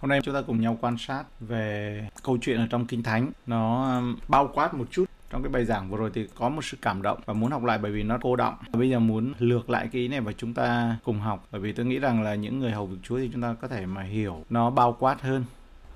Hôm nay chúng ta cùng nhau quan sát về câu chuyện ở trong Kinh Thánh. Nó um, bao quát một chút trong cái bài giảng vừa rồi thì có một sự cảm động và muốn học lại bởi vì nó cô động và bây giờ muốn lược lại cái ý này và chúng ta cùng học, bởi vì tôi nghĩ rằng là những người hầu việc Chúa thì chúng ta có thể mà hiểu nó bao quát hơn.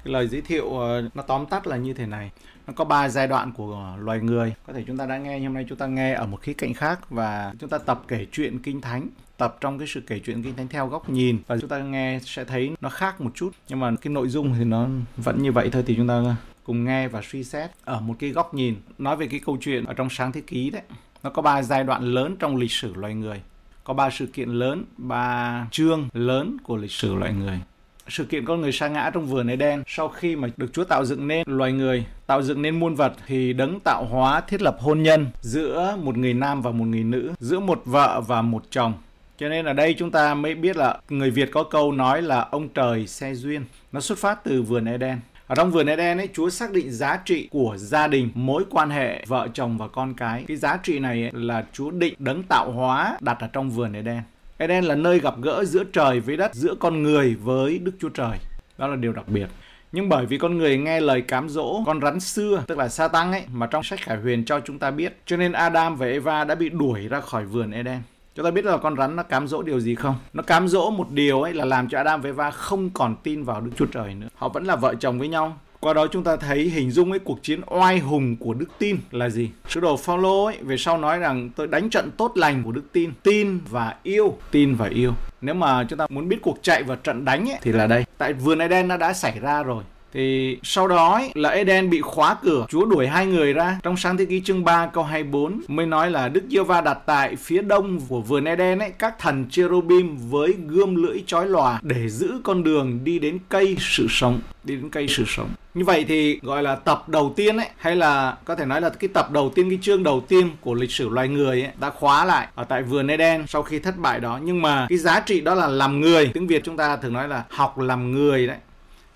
Cái lời giới thiệu ờ, nó tóm tắt là như thế này. Nó có ba giai đoạn của loài người. Có thể chúng ta đã nghe nhưng hôm nay chúng ta nghe ở một khía cạnh khác và chúng ta tập kể chuyện kinh thánh tập trong cái sự kể chuyện kinh thánh theo góc nhìn. Và chúng ta nghe sẽ thấy nó khác một chút. Nhưng mà cái nội dung thì nó vẫn như vậy thôi thì chúng ta cùng nghe và suy xét ở một cái góc nhìn. Nói về cái câu chuyện ở trong sáng thế ký đấy nó có ba giai đoạn lớn trong lịch sử loài người. Có ba sự kiện lớn ba chương lớn của lịch sử loài người. Sự kiện con người sa ngã trong vườn Eden. Sau khi mà được Chúa tạo dựng nên loài người, tạo dựng nên muôn vật thì đấng tạo hóa thiết lập hôn nhân giữa một người nam và một người nữ, giữa một vợ và một chồng. Cho nên ở đây chúng ta mới biết là người Việt có câu nói là ông trời xe duyên. Nó xuất phát từ vườn Eden. Ở trong vườn Eden ấy, Chúa xác định giá trị của gia đình, mối quan hệ vợ chồng và con cái. Cái giá trị này ấy, là Chúa định đấng tạo hóa đặt ở trong vườn Eden. Eden là nơi gặp gỡ giữa trời với đất, giữa con người với Đức Chúa Trời. Đó là điều đặc biệt. Nhưng bởi vì con người nghe lời cám dỗ con rắn xưa, tức là sa tăng ấy, mà trong sách Khải Huyền cho chúng ta biết. Cho nên Adam và Eva đã bị đuổi ra khỏi vườn Eden. Chúng ta biết là con rắn nó cám dỗ điều gì không? Nó cám dỗ một điều ấy là làm cho Adam và Eva không còn tin vào Đức Chúa Trời nữa. Họ vẫn là vợ chồng với nhau. Qua đó chúng ta thấy hình dung ấy cuộc chiến oai hùng của đức tin là gì? Sứ đồ Phaolô ấy về sau nói rằng tôi đánh trận tốt lành của đức tin, tin và yêu, tin và yêu. Nếu mà chúng ta muốn biết cuộc chạy và trận đánh ấy, thì là đây. Tại vườn Eden nó đã xảy ra rồi thì sau đó ấy, là Eden bị khóa cửa, Chúa đuổi hai người ra. Trong sáng thế ký chương 3 câu 24 mới nói là Đức Giê va đặt tại phía đông của vườn Eden ấy các thần cherubim với gươm lưỡi chói lòa để giữ con đường đi đến cây sự sống, đi đến cây sự sống. Như vậy thì gọi là tập đầu tiên ấy hay là có thể nói là cái tập đầu tiên cái chương đầu tiên của lịch sử loài người ấy đã khóa lại ở tại vườn Eden sau khi thất bại đó nhưng mà cái giá trị đó là làm người tiếng Việt chúng ta thường nói là học làm người đấy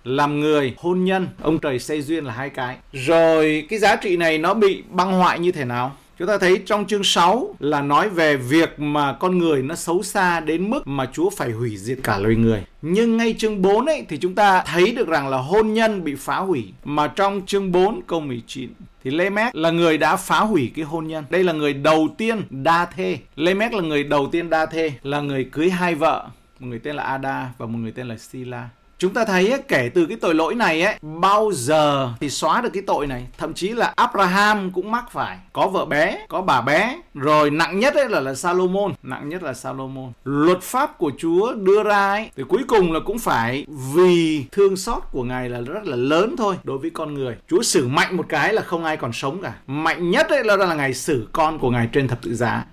làm người, hôn nhân, ông trời xây duyên là hai cái. Rồi cái giá trị này nó bị băng hoại như thế nào? Chúng ta thấy trong chương 6 là nói về việc mà con người nó xấu xa đến mức mà Chúa phải hủy diệt cả loài người. Nhưng ngay chương 4 ấy thì chúng ta thấy được rằng là hôn nhân bị phá hủy. Mà trong chương 4 câu 19 thì Lê Mét là người đã phá hủy cái hôn nhân. Đây là người đầu tiên đa thê. Lê Mét là người đầu tiên đa thê, là người cưới hai vợ. Một người tên là Ada và một người tên là Sila. Chúng ta thấy ấy, kể từ cái tội lỗi này ấy, bao giờ thì xóa được cái tội này. Thậm chí là Abraham cũng mắc phải. Có vợ bé, có bà bé. Rồi nặng nhất ấy là, là Salomon. Nặng nhất là Salomon. Luật pháp của Chúa đưa ra ấy, thì cuối cùng là cũng phải vì thương xót của Ngài là rất là lớn thôi đối với con người. Chúa xử mạnh một cái là không ai còn sống cả. Mạnh nhất ấy là, là Ngài xử con của Ngài trên thập tự giá.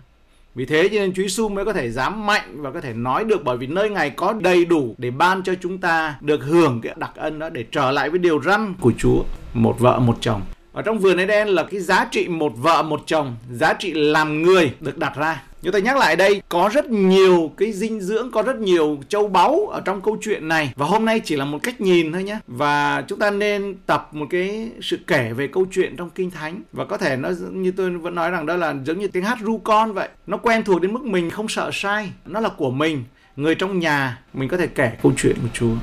Vì thế cho nên Chúa Giêsu mới có thể dám mạnh và có thể nói được bởi vì nơi Ngài có đầy đủ để ban cho chúng ta được hưởng cái đặc ân đó để trở lại với điều răn của Chúa, một vợ một chồng. Ở trong vườn Eden là cái giá trị một vợ một chồng, giá trị làm người được đặt ra. Như tôi nhắc lại đây, có rất nhiều cái dinh dưỡng, có rất nhiều châu báu ở trong câu chuyện này. Và hôm nay chỉ là một cách nhìn thôi nhé. Và chúng ta nên tập một cái sự kể về câu chuyện trong Kinh Thánh. Và có thể nó như tôi vẫn nói rằng đó là giống như tiếng hát ru con vậy. Nó quen thuộc đến mức mình không sợ sai. Nó là của mình. Người trong nhà, mình có thể kể câu chuyện của Chúa.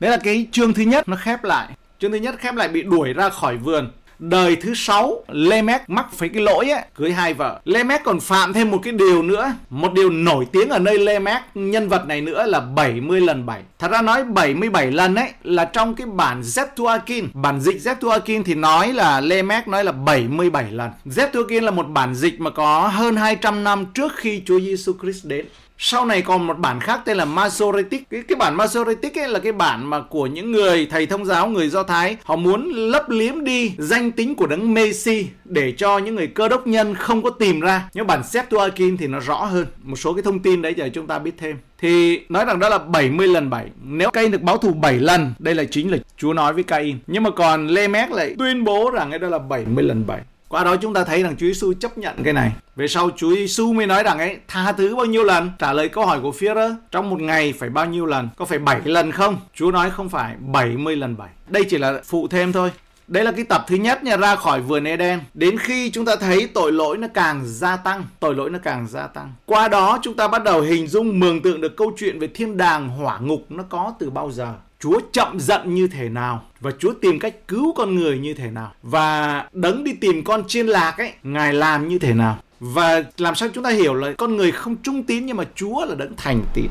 Đấy là cái chương thứ nhất nó khép lại. Chương thứ nhất khép lại bị đuổi ra khỏi vườn đời thứ sáu Lemec mắc phải cái lỗi ấy, cưới hai vợ. Lemec còn phạm thêm một cái điều nữa một điều nổi tiếng ở nơi Lemec nhân vật này nữa là 70 lần 7 thật ra nói 77 lần ấy là trong cái bản Zeptuakin bản dịch Zeptuakin thì nói là Lemec nói là 77 lần. Zeptuakin là một bản dịch mà có hơn 200 năm trước khi Chúa Giêsu Christ đến sau này còn một bản khác tên là Masoretic. Cái cái bản Masoretic ấy là cái bản mà của những người thầy thông giáo người Do Thái họ muốn lấp liếm đi danh tính của đấng Messi để cho những người cơ đốc nhân không có tìm ra. Nhưng bản Septuagint thì nó rõ hơn. Một số cái thông tin đấy để chúng ta biết thêm. Thì nói rằng đó là 70 lần 7. Nếu Cain được báo thù 7 lần, đây là chính là Chúa nói với Cain. Nhưng mà còn Lê Mét lại tuyên bố rằng cái đó là 70 lần 7. Qua đó chúng ta thấy rằng Chúa Giêsu chấp nhận cái này. Về sau Chúa Giêsu mới nói rằng ấy tha thứ bao nhiêu lần? Trả lời câu hỏi của phía đó trong một ngày phải bao nhiêu lần? Có phải 7 lần không? Chúa nói không phải 70 lần 7. Đây chỉ là phụ thêm thôi. Đây là cái tập thứ nhất nha ra khỏi vườn Eden. Đến khi chúng ta thấy tội lỗi nó càng gia tăng, tội lỗi nó càng gia tăng. Qua đó chúng ta bắt đầu hình dung mường tượng được câu chuyện về thiên đàng hỏa ngục nó có từ bao giờ. Chúa chậm giận như thế nào và Chúa tìm cách cứu con người như thế nào và đấng đi tìm con chiên lạc ấy, ngài làm như thế nào? Và làm sao chúng ta hiểu là con người không trung tín nhưng mà Chúa là đấng thành tín?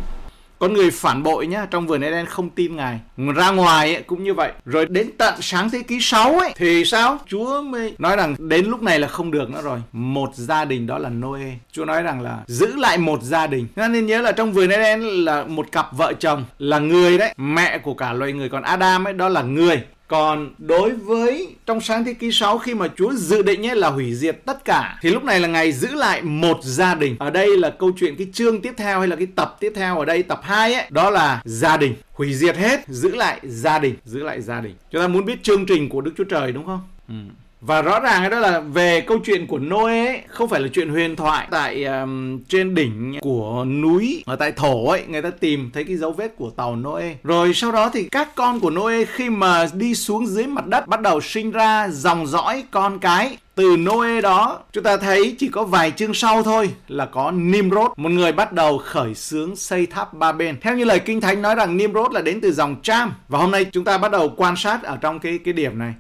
Con người phản bội nhá trong vườn Eden không tin ngài. Ra ngoài ấy, cũng như vậy. Rồi đến tận sáng thế kỷ 6 ấy thì sao? Chúa mới nói rằng đến lúc này là không được nữa rồi. Một gia đình đó là Noe. Chúa nói rằng là giữ lại một gia đình. Nên nhớ là trong vườn Eden là một cặp vợ chồng là người đấy mẹ của cả loài người. Còn Adam ấy đó là người còn đối với trong sáng thế kỷ 6 khi mà Chúa dự định ấy là hủy diệt tất cả thì lúc này là ngày giữ lại một gia đình. Ở đây là câu chuyện cái chương tiếp theo hay là cái tập tiếp theo ở đây tập 2 ấy đó là gia đình. Hủy diệt hết, giữ lại gia đình, giữ lại gia đình. Chúng ta muốn biết chương trình của Đức Chúa Trời đúng không? Ừ và rõ ràng đó là về câu chuyện của Noe ấy, không phải là chuyện huyền thoại. Tại um, trên đỉnh của núi ở tại thổ ấy người ta tìm thấy cái dấu vết của tàu Noe. Rồi sau đó thì các con của Noe khi mà đi xuống dưới mặt đất bắt đầu sinh ra dòng dõi con cái. Từ Noe đó chúng ta thấy chỉ có vài chương sau thôi là có Nimrod một người bắt đầu khởi xướng xây tháp ba bên. Theo như lời kinh thánh nói rằng Nimrod là đến từ dòng Cham. Và hôm nay chúng ta bắt đầu quan sát ở trong cái cái điểm này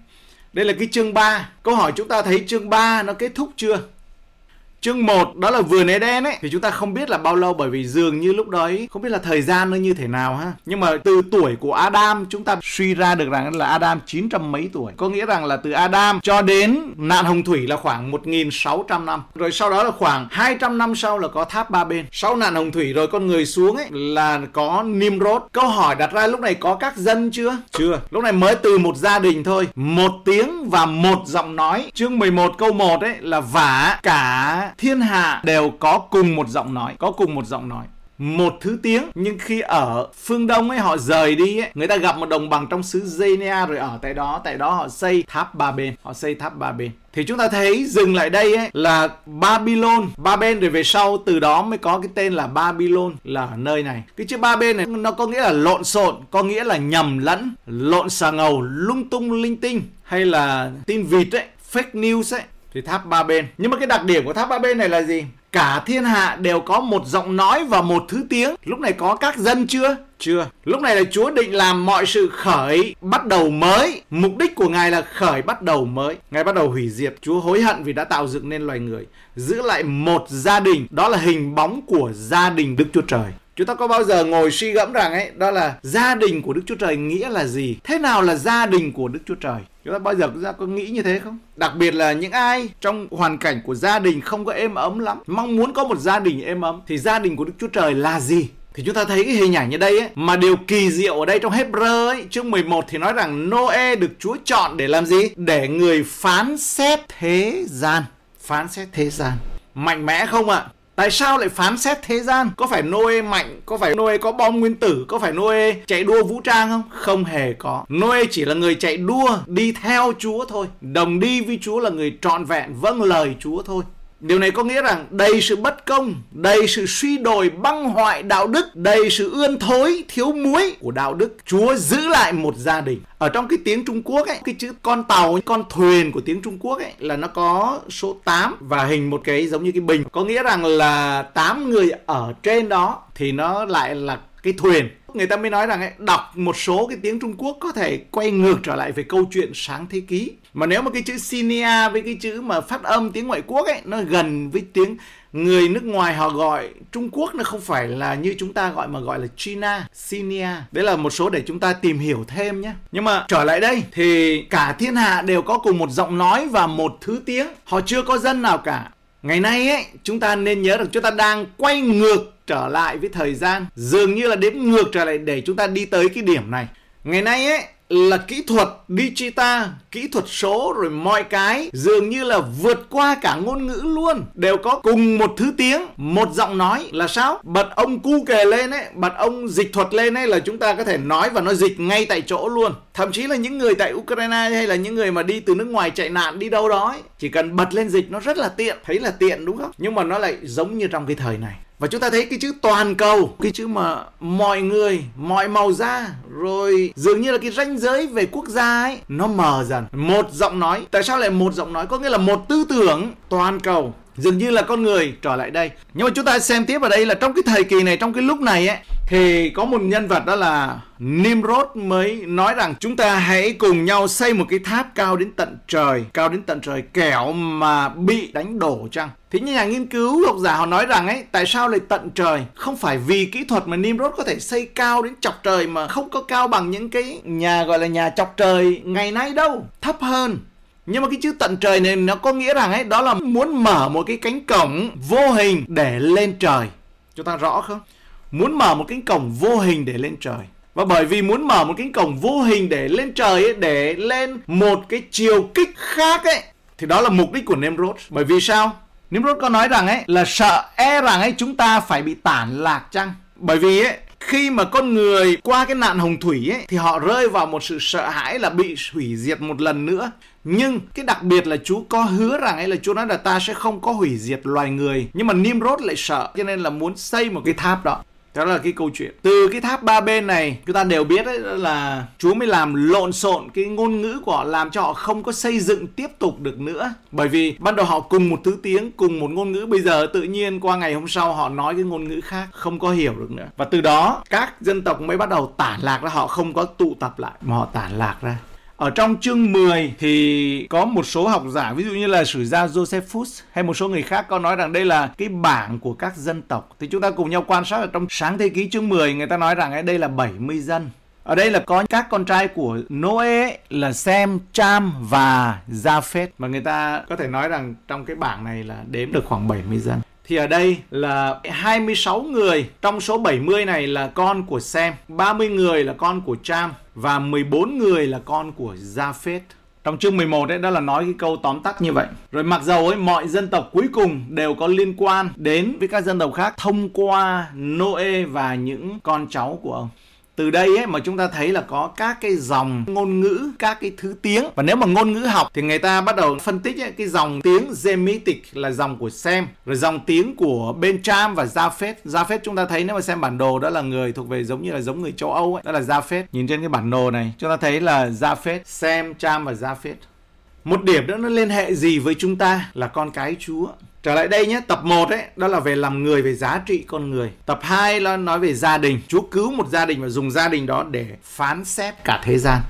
đây là cái chương 3. Câu hỏi chúng ta thấy chương 3 nó kết thúc chưa? Chương 1 đó là vườn Eden ấy thì chúng ta không biết là bao lâu bởi vì dường như lúc đấy không biết là thời gian nó như thế nào ha. Nhưng mà từ tuổi của Adam chúng ta suy ra được rằng là Adam 900 mấy tuổi. Có nghĩa rằng là từ Adam cho đến nạn hồng thủy là khoảng 1600 năm. Rồi sau đó là khoảng 200 năm sau là có tháp ba bên. Sau nạn hồng thủy rồi con người xuống ấy là có Nimrod. Câu hỏi đặt ra lúc này có các dân chưa? Chưa. Lúc này mới từ một gia đình thôi. Một tiếng và một giọng nói. Chương 11 câu 1 ấy là vả cả thiên hạ đều có cùng một giọng nói, có cùng một giọng nói. Một thứ tiếng, nhưng khi ở phương đông ấy, họ rời đi ấy, người ta gặp một đồng bằng trong xứ Zenia rồi ở tại đó tại đó họ xây tháp ba bên, họ xây tháp ba bên. Thì chúng ta thấy dừng lại đây ấy, là Babylon. Ba bên rồi về sau, từ đó mới có cái tên là Babylon là ở nơi này. Cái chữ ba bên này, nó có nghĩa là lộn xộn, có nghĩa là nhầm lẫn, lộn xà ngầu, lung tung linh tinh, hay là tin vịt ấy, fake news ấy thì tháp ba bên. Nhưng mà cái đặc điểm của tháp ba bên này là gì? Cả thiên hạ đều có một giọng nói và một thứ tiếng. Lúc này có các dân chưa? Chưa. Lúc này là chúa định làm mọi sự khởi bắt đầu mới. Mục đích của ngài là khởi bắt đầu mới. Ngài bắt đầu hủy diệt. Chúa hối hận vì đã tạo dựng nên loài người, giữ lại một gia đình. Đó là hình bóng của gia đình đức chúa trời chúng ta có bao giờ ngồi suy gẫm rằng ấy đó là gia đình của đức chúa trời nghĩa là gì thế nào là gia đình của đức chúa trời chúng ta bao giờ chúng ta có nghĩ như thế không đặc biệt là những ai trong hoàn cảnh của gia đình không có êm ấm lắm mong muốn có một gia đình êm ấm thì gia đình của đức chúa trời là gì thì chúng ta thấy cái hình ảnh như đây ấy, mà điều kỳ diệu ở đây trong Hebrew ấy, chương 11 thì nói rằng Noe được Chúa chọn để làm gì? Để người phán xét thế gian. Phán xét thế gian. Mạnh mẽ không ạ? À? Tại sao lại phán xét thế gian? Có phải Noe mạnh? Có phải Noe có bom nguyên tử? Có phải Noe chạy đua vũ trang không? Không hề có. Noe chỉ là người chạy đua, đi theo Chúa thôi. Đồng đi với Chúa là người trọn vẹn vâng lời Chúa thôi. Điều này có nghĩa rằng đầy sự bất công, đầy sự suy đồi băng hoại đạo đức, đầy sự ươn thối, thiếu muối của đạo đức. Chúa giữ lại một gia đình. Ở trong cái tiếng Trung Quốc ấy, cái chữ con tàu, con thuyền của tiếng Trung Quốc ấy là nó có số 8 và hình một cái giống như cái bình. Có nghĩa rằng là 8 người ở trên đó thì nó lại là cái thuyền người ta mới nói rằng ấy, đọc một số cái tiếng Trung Quốc có thể quay ngược trở lại về câu chuyện sáng thế ký mà nếu mà cái chữ Sinia với cái chữ mà phát âm tiếng ngoại quốc ấy nó gần với tiếng người nước ngoài họ gọi Trung Quốc nó không phải là như chúng ta gọi mà gọi là China, Sinia. Đấy là một số để chúng ta tìm hiểu thêm nhé. Nhưng mà trở lại đây thì cả thiên hạ đều có cùng một giọng nói và một thứ tiếng. Họ chưa có dân nào cả. Ngày nay ấy, chúng ta nên nhớ rằng chúng ta đang quay ngược trở lại với thời gian. Dường như là đếm ngược trở lại để chúng ta đi tới cái điểm này. Ngày nay ấy, là kỹ thuật digital, kỹ thuật số rồi mọi cái dường như là vượt qua cả ngôn ngữ luôn, đều có cùng một thứ tiếng, một giọng nói là sao? Bật ông cu kề lên ấy, bật ông dịch thuật lên ấy là chúng ta có thể nói và nó dịch ngay tại chỗ luôn. Thậm chí là những người tại Ukraine hay là những người mà đi từ nước ngoài chạy nạn đi đâu đó ấy, chỉ cần bật lên dịch nó rất là tiện, thấy là tiện đúng không? Nhưng mà nó lại giống như trong cái thời này. Và chúng ta thấy cái chữ toàn cầu cái chữ mà mọi người mọi màu da rồi dường như là cái ranh giới về quốc gia ấy nó mờ dần. Một giọng nói tại sao lại một giọng nói? Có nghĩa là một tư tưởng toàn cầu. Dường như là con người trở lại đây. Nhưng mà chúng ta xem tiếp ở đây là trong cái thời kỳ này trong cái lúc này ấy thì có một nhân vật đó là Nimrod mới nói rằng chúng ta hãy cùng nhau xây một cái tháp cao đến tận trời, cao đến tận trời kẻo mà bị đánh đổ chăng? Thế nhưng nhà nghiên cứu học giả họ nói rằng ấy, tại sao lại tận trời? Không phải vì kỹ thuật mà Nimrod có thể xây cao đến chọc trời mà không có cao bằng những cái nhà gọi là nhà chọc trời ngày nay đâu, thấp hơn. Nhưng mà cái chữ tận trời này nó có nghĩa rằng ấy đó là muốn mở một cái cánh cổng vô hình để lên trời. Chúng ta rõ không? Muốn mở một cánh cổng vô hình để lên trời. Và bởi vì muốn mở một cánh cổng vô hình để lên trời ấy, để lên một cái chiều kích khác ấy thì đó là mục đích của Nimrod. Bởi vì sao? Nimrod có nói rằng ấy là sợ e rằng ấy chúng ta phải bị tản lạc chăng? Bởi vì ấy khi mà con người qua cái nạn hồng thủy ấy thì họ rơi vào một sự sợ hãi là bị hủy diệt một lần nữa nhưng cái đặc biệt là Chúa có hứa rằng ấy là Chúa nói là ta sẽ không có hủy diệt loài người nhưng mà Nimrod lại sợ cho nên là muốn xây một cái tháp đó đó là cái câu chuyện. Từ cái tháp ba bên này, chúng ta đều biết đấy là Chúa mới làm lộn xộn cái ngôn ngữ của họ, làm cho họ không có xây dựng tiếp tục được nữa. Bởi vì ban đầu họ cùng một thứ tiếng, cùng một ngôn ngữ, bây giờ tự nhiên qua ngày hôm sau họ nói cái ngôn ngữ khác, không có hiểu được nữa. Và từ đó, các dân tộc mới bắt đầu tản lạc ra, họ không có tụ tập lại, mà họ tản lạc ra ở trong chương 10 thì có một số học giả ví dụ như là sử gia Josephus hay một số người khác có nói rằng đây là cái bảng của các dân tộc. Thì chúng ta cùng nhau quan sát ở trong sáng thế ký chương 10 người ta nói rằng đây là 70 dân. Ở đây là có các con trai của Noe là Sem, Cham và Japheth. Mà người ta có thể nói rằng trong cái bảng này là đếm được khoảng 70 dân thì ở đây là 26 người trong số 70 này là con của Sem, 30 người là con của Cham và 14 người là con của Japheth. Trong chương 11 ấy đó là nói cái câu tóm tắt như vậy. Rồi mặc dầu ấy mọi dân tộc cuối cùng đều có liên quan đến với các dân tộc khác thông qua Noe và những con cháu của ông từ đây ấy mà chúng ta thấy là có các cái dòng ngôn ngữ các cái thứ tiếng. Và nếu mà ngôn ngữ học thì người ta bắt đầu phân tích ấy, cái dòng tiếng Semitic là dòng của Sem rồi dòng tiếng của bên Cham và Japheth. Japheth chúng ta thấy nếu mà xem bản đồ đó là người thuộc về giống như là giống người châu Âu ấy đó là Japheth. Nhìn trên cái bản đồ này chúng ta thấy là Japheth Sem Cham và Japheth một điểm nữa nó liên hệ gì với chúng ta là con cái Chúa Trở lại đây nhé, tập 1 ấy, đó là về làm người, về giá trị con người. Tập 2 là nói về gia đình. Chúa cứu một gia đình và dùng gia đình đó để phán xét cả thế gian.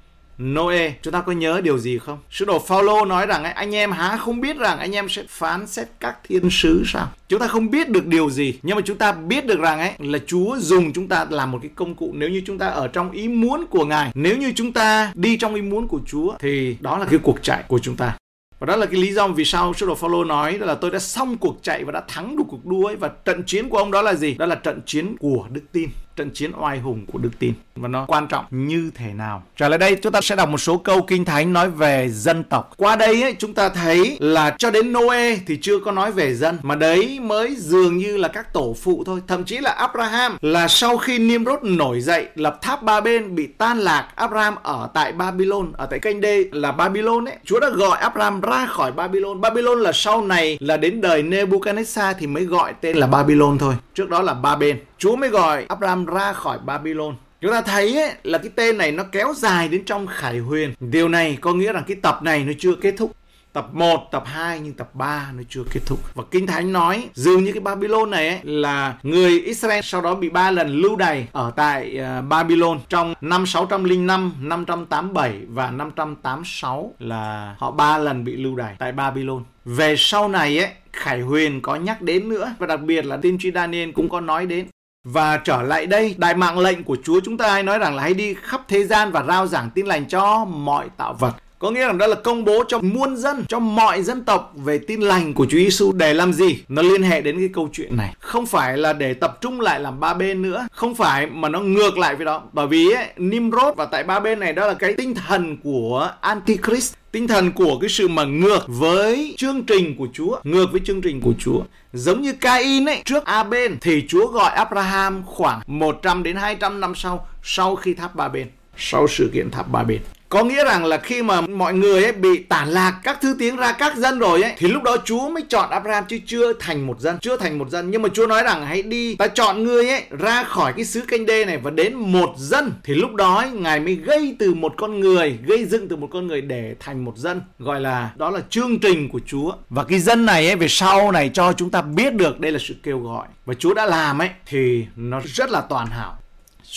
Noe, chúng ta có nhớ điều gì không? Sứ đồ Phaolô nói rằng ấy, anh em há không biết rằng anh em sẽ phán xét các thiên sứ sao? Chúng ta không biết được điều gì, nhưng mà chúng ta biết được rằng ấy là Chúa dùng chúng ta làm một cái công cụ nếu như chúng ta ở trong ý muốn của Ngài. Nếu như chúng ta đi trong ý muốn của Chúa thì đó là cái cuộc chạy của chúng ta. Và đó là cái lý do vì sao sứ đồ Phaolô nói là tôi đã xong cuộc chạy và đã thắng được cuộc đua ấy và trận chiến của ông đó là gì? Đó là trận chiến của đức tin trận chiến oai hùng của đức tin và nó quan trọng như thế nào. Trở lại đây chúng ta sẽ đọc một số câu kinh thánh nói về dân tộc. Qua đây ấy, chúng ta thấy là cho đến Noe thì chưa có nói về dân mà đấy mới dường như là các tổ phụ thôi. Thậm chí là Abraham là sau khi Nimrod nổi dậy lập tháp ba bên bị tan lạc Abraham ở tại Babylon ở tại kênh đê là Babylon ấy. Chúa đã gọi Abraham ra khỏi Babylon. Babylon là sau này là đến đời Nebuchadnezzar thì mới gọi tên là Babylon thôi. Trước đó là Ba Bên. Chúa mới gọi Abraham ra khỏi Babylon. Chúng ta thấy ấy, là cái tên này nó kéo dài đến trong Khải Huyền. Điều này có nghĩa là cái tập này nó chưa kết thúc. Tập 1, tập 2 nhưng tập 3 nó chưa kết thúc. Và Kinh Thánh nói dường như cái Babylon này ấy, là người Israel sau đó bị ba lần lưu đày ở tại uh, Babylon trong năm 605, 587 và 586 là họ ba lần bị lưu đày tại Babylon. Về sau này ấy, Khải Huyền có nhắc đến nữa và đặc biệt là tiên tri Daniel cũng có nói đến và trở lại đây, đại mạng lệnh của Chúa chúng ta hay nói rằng là hãy đi khắp thế gian và rao giảng tin lành cho mọi tạo vật. Có nghĩa rằng đó là công bố cho muôn dân, cho mọi dân tộc về tin lành của Chúa Giêsu để làm gì? Nó liên hệ đến cái câu chuyện này. Không phải là để tập trung lại làm ba bên nữa, không phải mà nó ngược lại với đó. Bởi vì ấy, Nimrod và tại ba bên này đó là cái tinh thần của Antichrist tinh thần của cái sự mà ngược với chương trình của Chúa, ngược với chương trình của Chúa. Giống như Cain ấy, trước Abel thì Chúa gọi Abraham khoảng 100 đến 200 năm sau, sau khi tháp ba bên, sau sự kiện tháp ba bên có nghĩa rằng là khi mà mọi người ấy bị tản lạc các thứ tiếng ra các dân rồi ấy thì lúc đó Chúa mới chọn Abraham chứ chưa thành một dân chưa thành một dân. Nhưng mà Chúa nói rằng hãy đi ta chọn ngươi ấy ra khỏi cái xứ canh đê này và đến một dân. Thì lúc đó ấy, ngài mới gây từ một con người gây dựng từ một con người để thành một dân. Gọi là đó là chương trình của Chúa. Và cái dân này ấy về sau này cho chúng ta biết được đây là sự kêu gọi. Và Chúa đã làm ấy thì nó rất là toàn hảo.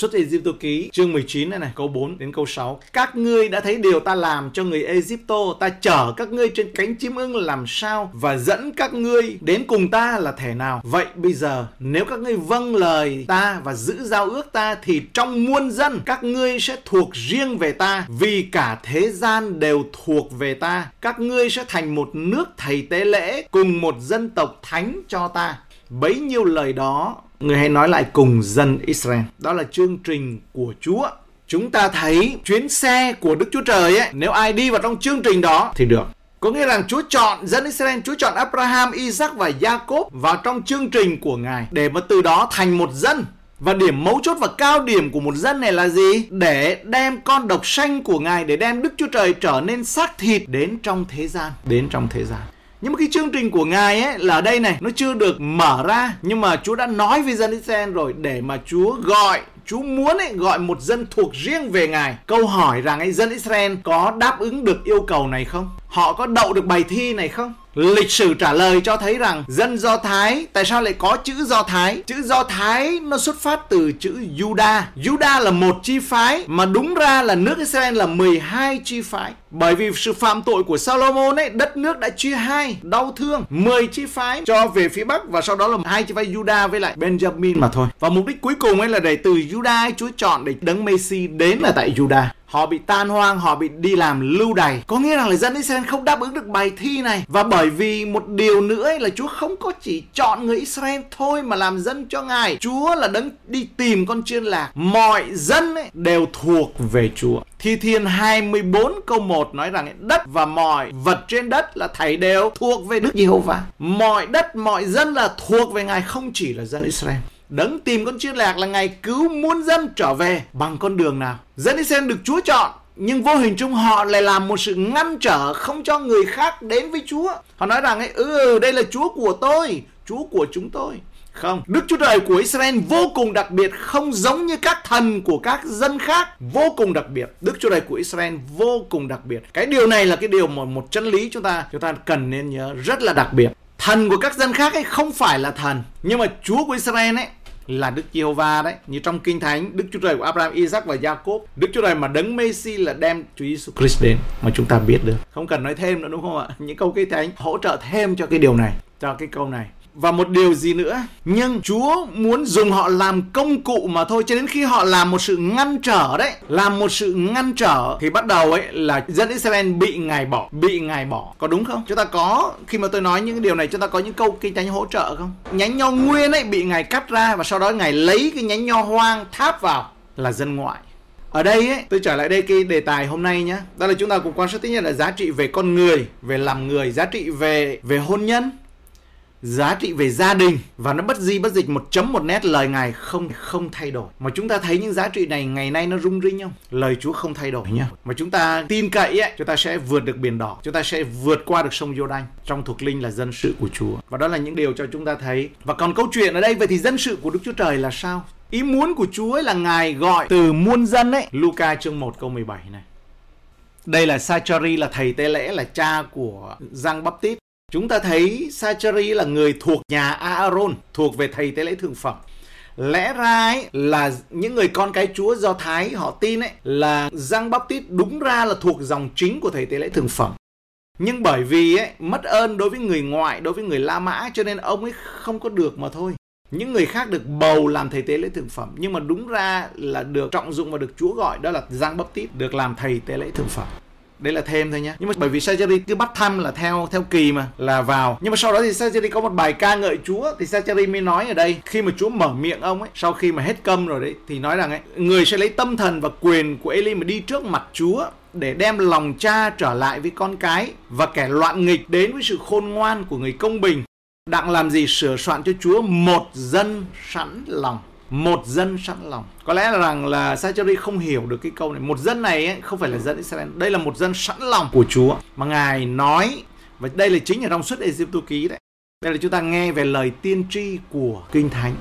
Xuất Egypto ký, chương 19 này này, câu 4 đến câu 6 Các ngươi đã thấy điều ta làm cho người Egypto, Ta chở các ngươi trên cánh chim ưng làm sao Và dẫn các ngươi đến cùng ta là thể nào? Vậy bây giờ, nếu các ngươi vâng lời ta Và giữ giao ước ta, Thì trong muôn dân, các ngươi sẽ thuộc riêng về ta, Vì cả thế gian đều thuộc về ta. Các ngươi sẽ thành một nước thầy tế lễ, Cùng một dân tộc thánh cho ta. Bấy nhiêu lời đó người hãy nói lại cùng dân Israel. Đó là chương trình của Chúa. Chúng ta thấy chuyến xe của Đức Chúa Trời ấy, nếu ai đi vào trong chương trình đó thì được. Có nghĩa là Chúa chọn dân Israel, Chúa chọn Abraham, Isaac và Jacob vào trong chương trình của Ngài để mà từ đó thành một dân. Và điểm mấu chốt và cao điểm của một dân này là gì? Để đem con độc sanh của Ngài, để đem Đức Chúa Trời trở nên xác thịt đến trong thế gian. Đến trong thế gian. Nhưng mà cái chương trình của Ngài ấy là ở đây này, nó chưa được mở ra. Nhưng mà Chúa đã nói với dân Israel rồi để mà Chúa gọi Chúa muốn ấy, gọi một dân thuộc riêng về Ngài. Câu hỏi rằng ấy, dân Israel có đáp ứng được yêu cầu này không? Họ có đậu được bài thi này không? Lịch sử trả lời cho thấy rằng dân Do Thái tại sao lại có chữ Do Thái? Chữ Do Thái nó xuất phát từ chữ Juda. Juda là một chi phái mà đúng ra là nước Israel là 12 chi phái. Bởi vì sự phạm tội của Salomon ấy, đất nước đã chia hai, đau thương, 10 chi phái cho về phía Bắc và sau đó là hai chi phái Juda với lại Benjamin mà thôi. Và mục đích cuối cùng ấy là để từ Juda Chúa chọn để đấng Messi đến là tại Juda họ bị tan hoang họ bị đi làm lưu đày. Có nghĩa rằng là dân Israel không đáp ứng được bài thi này. Và bởi vì một điều nữa ấy là Chúa không có chỉ chọn người Israel thôi mà làm dân cho ngài. Chúa là đấng đi tìm con chiên lạc. Mọi dân ấy đều thuộc về Chúa. Thi Thiên 24 câu 1 nói rằng đất và mọi vật trên đất là thảy đều thuộc về Đức Giê-hô-va. Mọi đất, mọi dân là thuộc về Ngài không chỉ là dân Israel. Đấng tìm con chiên lạc là ngày cứu muôn dân trở về bằng con đường nào. Dân Israel được Chúa chọn nhưng vô hình chung họ lại làm một sự ngăn trở không cho người khác đến với Chúa. Họ nói rằng ấy, ừ đây là Chúa của tôi, Chúa của chúng tôi. Không, Đức Chúa Trời của Israel vô cùng đặc biệt, không giống như các thần của các dân khác, vô cùng đặc biệt. Đức Chúa Trời của Israel vô cùng đặc biệt. Cái điều này là cái điều mà một chân lý chúng ta chúng ta cần nên nhớ rất là đặc biệt. Thần của các dân khác ấy không phải là thần, nhưng mà Chúa của Israel ấy là Đức Giê-hô-va đấy. Như trong Kinh Thánh, Đức Chúa Trời của Abraham, Isaac và Jacob. Đức Chúa Trời mà đấng Messi là đem Chúa Giêsu Christ đến mà chúng ta biết được. Không cần nói thêm nữa đúng không ạ? Những câu Kinh Thánh hỗ trợ thêm cho cái điều này, cho cái câu này và một điều gì nữa? Nhưng chúa muốn dùng họ làm công cụ mà thôi cho đến khi họ làm một sự ngăn trở đấy. Làm một sự ngăn trở thì bắt đầu ấy là dân israel bị ngài bỏ bị ngài bỏ. Có đúng không? Chúng ta có khi mà tôi nói những điều này chúng ta có những câu kinh thánh hỗ trợ không? Nhánh nho nguyên ấy bị ngài cắt ra và sau đó ngài lấy cái nhánh nho hoang tháp vào là dân ngoại. Ở đây ấy, tôi trở lại đây cái đề tài hôm nay nhé. Đó là chúng ta cùng quan sát thứ nhất là giá trị về con người, về làm người, giá trị về về hôn nhân, giá trị về gia đình và nó bất di bất dịch một chấm một nét, lời ngài không không thay đổi. Mà chúng ta thấy những giá trị này ngày nay nó rung rinh không lời chúa không thay đổi nhá. Mà chúng ta tin cậy ấy, chúng ta sẽ vượt được biển đỏ, chúng ta sẽ vượt qua được sông Giô-đanh trong thuộc linh là dân sự của chúa. Và đó là những điều cho chúng ta thấy. Và còn câu chuyện ở đây, vậy thì dân sự của đức chúa trời là sao? Ý muốn của chúa ấy là ngài gọi từ muôn dân ấy. Luca chương 1 câu 17 này. Đây là Sachari là thầy tế lễ, là cha của Giang Baptist Chúng ta thấy Sacheri là người thuộc nhà Aaron, thuộc về thầy tế lễ thượng phẩm. Lẽ ra ấy, là những người con cái chúa Do Thái họ tin ấy là Giang Baptist đúng ra là thuộc dòng chính của thầy tế lễ thượng phẩm. Nhưng bởi vì ấy, mất ơn đối với người ngoại, đối với người La Mã cho nên ông ấy không có được mà thôi. Những người khác được bầu làm thầy tế lễ thượng phẩm nhưng mà đúng ra là được trọng dụng và được Chúa gọi đó là Giang Baptist được làm thầy tế lễ thượng phẩm đấy là thêm thôi nhé nhưng mà bởi vì Sajari cứ bắt thăm là theo theo kỳ mà, là vào. Nhưng mà sau đó thì Sajari có một bài ca ngợi Chúa thì Sajari mới nói ở đây. Khi mà Chúa mở miệng ông ấy, sau khi mà hết câm rồi đấy, thì nói rằng ấy, người sẽ lấy tâm thần và quyền của Eli mà đi trước mặt Chúa để đem lòng cha trở lại với con cái và kẻ loạn nghịch đến với sự khôn ngoan của người công bình. Đặng làm gì sửa soạn cho Chúa một dân sẵn lòng một dân sẵn lòng. Có lẽ là rằng là Sacheri không hiểu được cái câu này. Một dân này ấy, không phải là dân Israel. Đây là một dân sẵn lòng của Chúa. Mà ngài nói và đây là chính ở trong suốt Egypto ký đấy. Đây là chúng ta nghe về lời tiên tri của kinh thánh.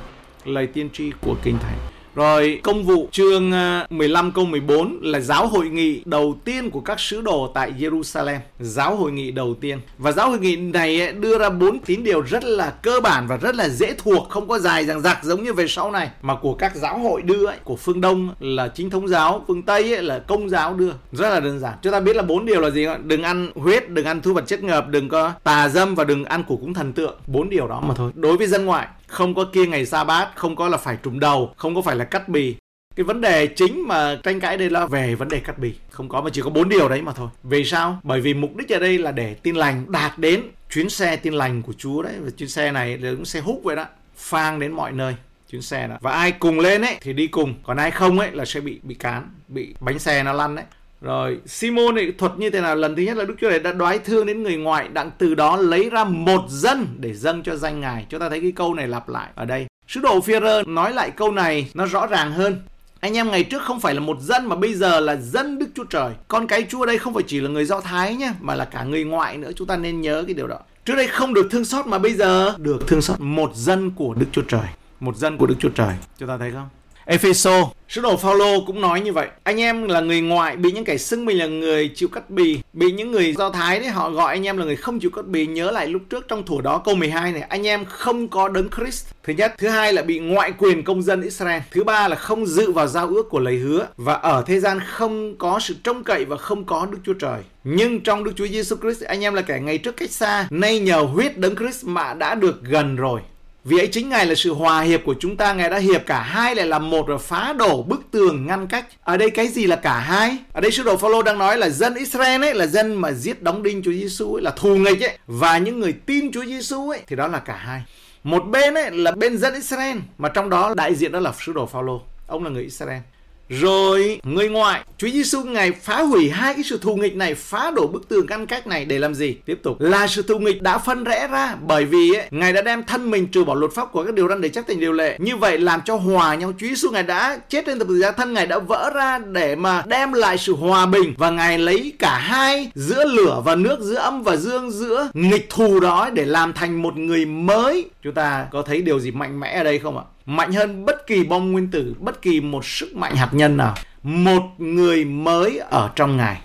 Lời tiên tri của kinh thánh rồi công vụ chương ờ, 15 câu 14 là giáo hội nghị đầu tiên của các sứ đồ tại Jerusalem. Giáo hội nghị đầu tiên. Và giáo hội nghị này ờ, đưa ra bốn tín điều rất là cơ bản và rất là dễ thuộc, không có dài dằng dặc giống như về sau này mà của các giáo hội đưa ấy, của phương Đông là chính thống giáo, phương Tây ấy là công giáo đưa. Rất là đơn giản. Chúng ta biết là bốn điều là gì? không? Đừng ăn huyết, đừng ăn thu vật chất ngợp, đừng có tà dâm và đừng ăn của cúng thần tượng. Bốn điều đó mà thôi. Đối với dân ngoại không có kia ngày sa bát, không có là phải trùng đầu, không có phải là cắt bì. Cái vấn đề chính mà tranh cãi đây là về vấn đề cắt bì. Không có, mà chỉ có bốn điều đấy mà thôi. Vì sao? Bởi vì mục đích ở đây là để tin lành, đạt đến chuyến xe tin lành của chúa đấy. Và chuyến xe này là cũng xe hút vậy đó. Phang đến mọi nơi, chuyến xe đó. Và ai cùng lên ấy thì đi cùng. Còn ai không ấy là sẽ bị bị cán, bị bánh xe nó lăn đấy rồi Simon thì thuật như thế nào? Lần thứ nhất là Đức Chúa Trời đã đoái thương đến người ngoại, đặng từ đó lấy ra một dân để dâng cho danh Ngài. Chúng ta thấy cái câu này lặp lại ở đây. Sứ đồ phi nói lại câu này nó rõ ràng hơn. Anh em ngày trước không phải là một dân mà bây giờ là dân Đức Chúa Trời. Con cái Chúa đây không phải chỉ là người Do Thái nhé, mà là cả người ngoại nữa. Chúng ta nên nhớ cái điều đó. Trước đây không được thương xót mà bây giờ được thương xót một dân của Đức Chúa Trời. Một dân của Đức Chúa Trời. Chúng ta thấy không? Epheso Sứ đồ Phaolô cũng nói như vậy. Anh em là người ngoại bị những kẻ xưng mình là người chịu cắt bì, bị những người Do Thái đấy họ gọi anh em là người không chịu cắt bì. Nhớ lại lúc trước trong thủ đó câu 12 này, anh em không có đấng Christ. Thứ nhất, thứ hai là bị ngoại quyền công dân Israel. Thứ ba là không dự vào giao ước của lời hứa và ở thế gian không có sự trông cậy và không có Đức Chúa Trời. Nhưng trong Đức Chúa Giêsu Christ anh em là kẻ ngày trước cách xa, nay nhờ huyết đấng Christ mà đã được gần rồi. Vì ấy chính Ngài là sự hòa hiệp của chúng ta, Ngài đã hiệp cả hai lại làm một rồi phá đổ bức tường ngăn cách. Ở đây cái gì là cả hai? Ở đây sứ đồ Phaolô đang nói là dân Israel ấy là dân mà giết đóng đinh Chúa Giêsu ấy là thù nghịch ấy và những người tin Chúa Giêsu ấy thì đó là cả hai. Một bên ấy là bên dân Israel mà trong đó đại diện đó là sứ đồ Phaolô. Ông là người Israel rồi người ngoại Chúa Giêsu ngài phá hủy hai cái sự thù nghịch này phá đổ bức tường ngăn cách này để làm gì? Tiếp tục. Là sự thù nghịch đã phân rẽ ra bởi vì ấy, ngài đã đem thân mình trừ bỏ luật pháp của các điều răn để chắc thành điều lệ. Như vậy làm cho hòa nhau Chúa Giêsu ngài đã chết trên thập tự giá thân ngài đã vỡ ra để mà đem lại sự hòa bình. Và ngài lấy cả hai giữa lửa và nước giữa âm và dương giữa nghịch thù đó để làm thành một người mới. Chúng ta có thấy điều gì mạnh mẽ ở đây không ạ? Mạnh hơn bất kỳ bom nguyên tử, bất kỳ một sức mạnh hạt nhân nào. Một người mới ở trong Ngài.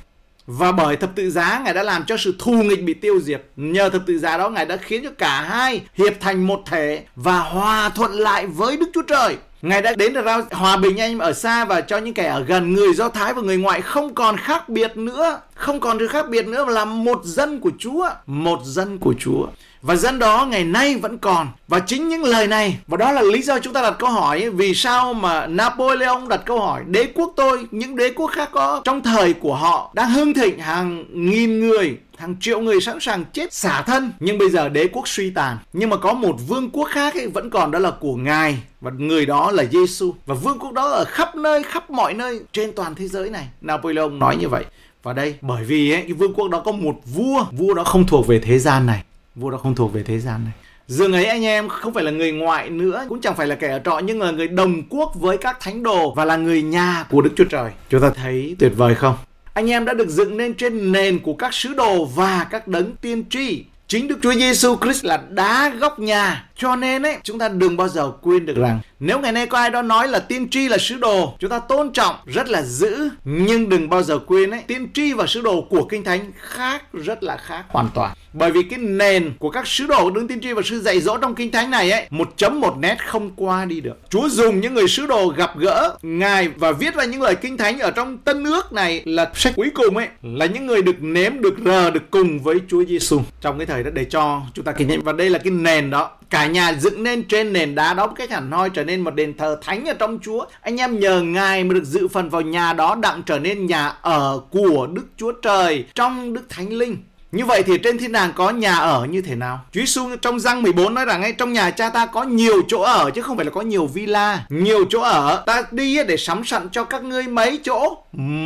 Và bởi thập tự giá Ngài đã làm cho sự thù nghịch bị tiêu diệt. Nhờ thập tự giá đó Ngài đã khiến cho cả hai hiệp thành một thể và hòa thuận lại với Đức Chúa Trời. Ngài đã đến được ra hòa bình anh ở xa và cho những kẻ ở gần người Do Thái và người ngoại không còn khác biệt nữa. Không còn sự khác biệt nữa mà là một dân của Chúa. Một dân của Chúa. Và dân đó ngày nay vẫn còn. Và chính những lời này, và đó là lý do chúng ta đặt câu hỏi vì sao mà Napoleon đặt câu hỏi đế quốc tôi, những đế quốc khác có trong thời của họ đang hưng thịnh hàng nghìn người hàng triệu người sẵn sàng chết xả thân nhưng bây giờ đế quốc suy tàn. Nhưng mà có một vương quốc khác ấy, vẫn còn đó là của ngài. Và người đó là Giêsu và vương quốc đó ở khắp nơi khắp mọi nơi trên toàn thế giới này. Napoleon nói như vậy. Và đây bởi vì ấy, cái vương quốc đó có một vua vua đó không thuộc về thế gian này vua đó không thuộc về thế gian này. Dường ấy anh em không phải là người ngoại nữa, cũng chẳng phải là kẻ ở trọ, nhưng là người đồng quốc với các thánh đồ và là người nhà của đức chúa trời. Chúng ta thấy tuyệt vời không? Anh em đã được dựng nên trên nền của các sứ đồ và các đấng tiên tri. Chính Đức Chúa Giêsu Christ là đá góc nhà. Cho nên ấy, chúng ta đừng bao giờ quên được rằng nếu ngày nay có ai đó nói là tiên tri là sứ đồ, chúng ta tôn trọng, rất là giữ. Nhưng đừng bao giờ quên ấy, tiên tri và sứ đồ của Kinh Thánh khác, rất là khác hoàn toàn. Bởi vì cái nền của các sứ đồ đứng tiên tri và sư dạy dỗ trong Kinh Thánh này ấy, một chấm một nét không qua đi được. Chúa dùng những người sứ đồ gặp gỡ Ngài và viết ra những lời Kinh Thánh ở trong Tân ước này là sách cuối cùng ấy, là những người được nếm, được rờ, được cùng với Chúa Giêsu trong cái thời đó để cho chúng ta kinh nghiệm và đây là cái nền đó cả nhà dựng nên trên nền đá đó một cách hẳn hoi trở nên một đền thờ thánh ở trong Chúa anh em nhờ ngài mà được dự phần vào nhà đó đặng trở nên nhà ở của Đức Chúa Trời trong Đức Thánh Linh như vậy thì trên thiên đàng có nhà ở như thế nào? Chúa Giêsu trong răng 14 nói rằng ngay trong nhà cha ta có nhiều chỗ ở chứ không phải là có nhiều villa, nhiều chỗ ở. Ta đi để sắm sẵn cho các ngươi mấy chỗ?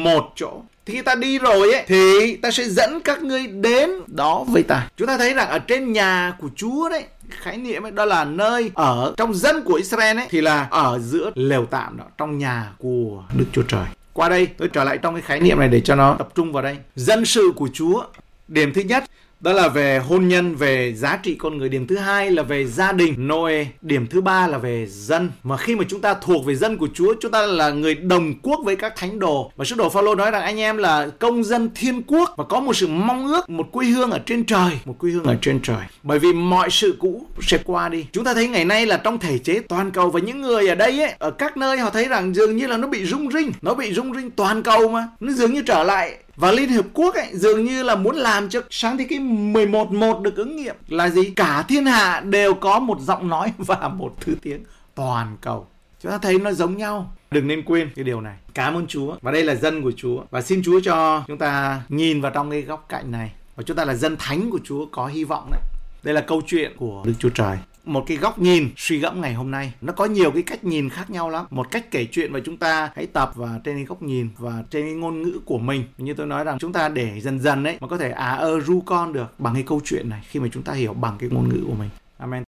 Một chỗ thì khi ta đi rồi ấy thì ta sẽ dẫn các ngươi đến đó với ta chúng ta thấy rằng ở trên nhà của chúa đấy khái niệm ấy, đó là nơi ở trong dân của Israel ấy, thì là ở giữa lều tạm đó, trong nhà của Đức Chúa Trời. Qua đây, tôi trở lại trong cái khái niệm này để cho nó tập trung vào đây. Dân sự của Chúa, điểm thứ nhất đó là về hôn nhân, về giá trị con người. Điểm thứ hai là về gia đình. Noe, điểm thứ ba là về dân. Mà khi mà chúng ta thuộc về dân của Chúa, chúng ta là người đồng quốc với các thánh đồ. Và sứ đồ Phaolô nói rằng, anh em là công dân thiên quốc và có một sự mong ước, một quê hương ở trên trời. Một quê hương ở trên trời. Bởi vì mọi sự cũ sẽ qua đi. Chúng ta thấy ngày nay là trong thể chế toàn cầu và những người ở đây ấy, ở các nơi họ thấy rằng dường như là nó bị rung rinh. Nó bị rung rinh toàn cầu mà. Nó dường như trở lại và Liên Hiệp Quốc ấy, dường như là muốn làm cho sáng thế kỷ 11 một được ứng nghiệm là gì? Cả thiên hạ đều có một giọng nói và một thứ tiếng toàn cầu. Chúng ta thấy nó giống nhau. Đừng nên quên cái điều này. Cảm ơn Chúa. Và đây là dân của Chúa. Và xin Chúa cho chúng ta nhìn vào trong cái góc cạnh này. Và chúng ta là dân thánh của Chúa có hy vọng đấy. Đây là câu chuyện của Đức Chúa Trời một cái góc nhìn suy gẫm ngày hôm nay. Nó có nhiều cái cách nhìn khác nhau lắm. Một cách kể chuyện và chúng ta hãy tập và trên cái góc nhìn và trên cái ngôn ngữ của mình. Như tôi nói rằng chúng ta để dần dần đấy mà có thể à ơ ru con được bằng cái câu chuyện này khi mà chúng ta hiểu bằng cái ngôn ngữ của mình. Amen.